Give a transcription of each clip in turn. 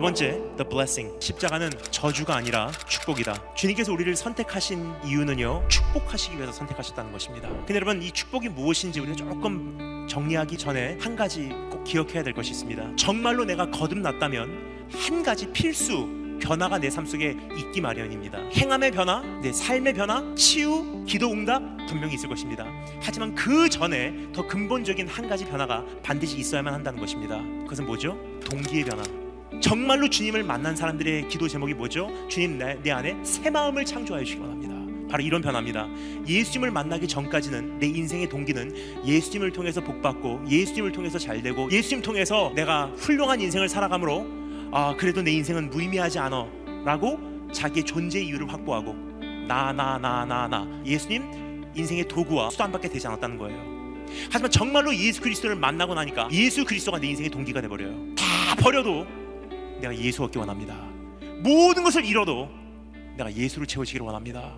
번째, the blessing. 십자가는 저주가 아니라 축복이다. 주님께서 우리를 선택하신 이유는요, 축복하시기 위해서 선택하셨다는 것입니다. 근데 여러분, 이 축복이 무엇인지 우리가 조금 정리하기 전에 한 가지 꼭 기억해야 될 것이 있습니다. 정말로 내가 거듭났다면 한 가지 필수 변화가 내 삶 속에 있기 마련입니다. 행함의 변화, 내 삶의 변화, 치유, 기도 응답 분명히 있을 것입니다. 하지만 그 전에 더 근본적인 한 가지 변화가 반드시 있어야만 한다는 것입니다. 그것은 뭐죠? 동기의 변화. 정말로 주님을 만난 사람들의 기도 제목이 뭐죠? 주님 내, 내 안에 새 마음을 창조하여 주시기 바랍니다. 바로 이런 변화입니다. 예수님을 만나기 전까지는 내 인생의 동기는 예수님을 통해서 복받고 예수님을 통해서 잘되고 예수님 통해서 내가 훌륭한 인생을 살아감으로 아 그래도 내 인생은 무의미하지 않아 라고 자기의 존재 이유를 확보하고 나 나 나 나 나 예수님 인생의 도구와 수단밖에 되지 않았다는 거예요. 하지만 정말로 예수 그리스도를 만나고 나니까 예수 그리스도가 내 인생의 동기가 돼버려요. 다 버려도 내가 예수 얻기 원합니다. 모든 것을 잃어도 내가 예수를 채우시기를 원합니다.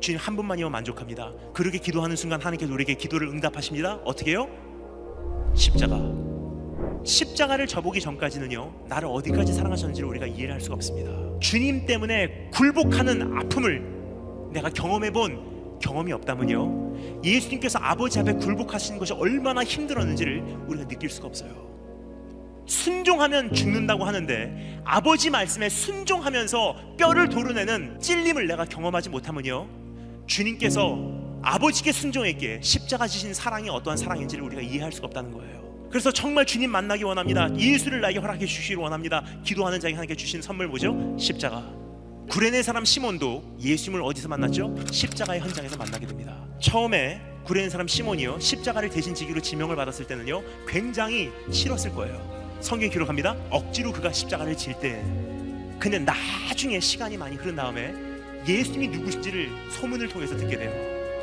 주님 한 분만이면 만족합니다. 그렇게 기도하는 순간 하나님께서 우리에게 기도를 응답하십니다. 어떻게 해요? 십자가. 십자가를 저보기 전까지는요 나를 어디까지 사랑하셨는지를 우리가 이해를 할 수가 없습니다 주님 때문에 굴복하는 아픔을 내가 경험해 본 경험이 없다면요 예수님께서 아버지 앞에 굴복하시는 것이 얼마나 힘들었는지를 우리가 느낄 수가 없어요 순종하면 죽는다고 하는데 아버지 말씀에 순종하면서 뼈를 도려내는 찔림을 내가 경험하지 못하면요 주님께서 아버지께 순종했기에 십자가 지신 사랑이 어떠한 사랑인지를 우리가 이해할 수가 없다는 거예요 그래서 정말 주님 만나기 원합니다. 예수를 나에게 허락해 주시기를 원합니다. 기도하는 자에게 하나님께 주신 선물 뭐죠? 십자가. 구레네 사람 시몬도 예수님을 어디서 만났죠? 십자가의 현장에서 만나게 됩니다. 처음에 구레네 사람 시몬이요 십자가를 대신 지기로 지명을 받았을 때는요 굉장히 싫었을 거예요. 성경 기록합니다. 억지로 그가 십자가를 질 때, 근데 나중에 시간이 많이 흐른 다음에 예수님이 누구신지를 소문을 통해서 듣게 돼요.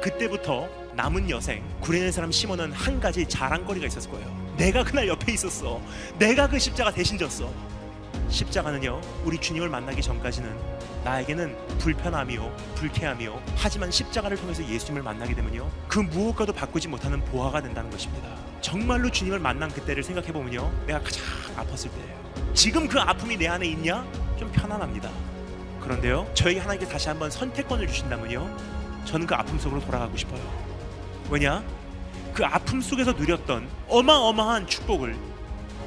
그때부터 남은 여생 구레네 사람 시몬은 한 가지 자랑거리가 있었을 거예요. 내가 그날 옆에 있었어. 내가 그 십자가 대신 졌어. 십자가는요, 우리 주님을 만나기 전까지는 나에게는 불편함이요, 불쾌함이요. 하지만 십자가를 통해서 예수님을 만나게 되면요, 그 무엇과도 바꾸지 못하는 보화가 된다는 것입니다. 정말로 주님을 만난 그때를 생각해 보면요, 내가 가장 아팠을 때예요. 지금 그 아픔이 내 안에 있냐? 좀 편안합니다. 그런데요, 저에게 하나님께 다시 한번 선택권을 주신다면요, 저는 그 아픔 속으로 돌아가고 싶어요. 왜냐? 그 아픔 속에서 누렸던 어마어마한 축복을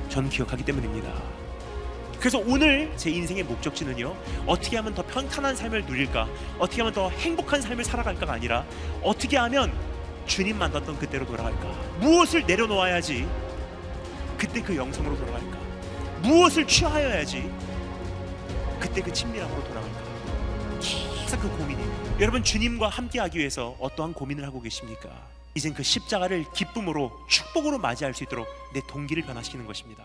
저는 기억하기 때문입니다. 그래서 오늘 제 인생의 목적지는요, 어떻게 하면 더 평탄한 삶을 누릴까, 어떻게 하면 더 행복한 삶을 살아갈까가 아니라, 어떻게 하면 주님 만났던 그때로 돌아갈까, 무엇을 내려놓아야지 그때 그 영성으로 돌아갈까, 무엇을 취하여야지 그때 그 친밀함으로 돌아갈까. 계속 그 고민이. 여러분, 주님과 함께하기 위해서 어떠한 고민을 하고 계십니까? 이젠 그 십자가를 기쁨으로 축복으로 맞이할 수 있도록 내 동기를 변화시키는 것입니다.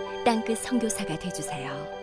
땅끝 성교사가 되주세요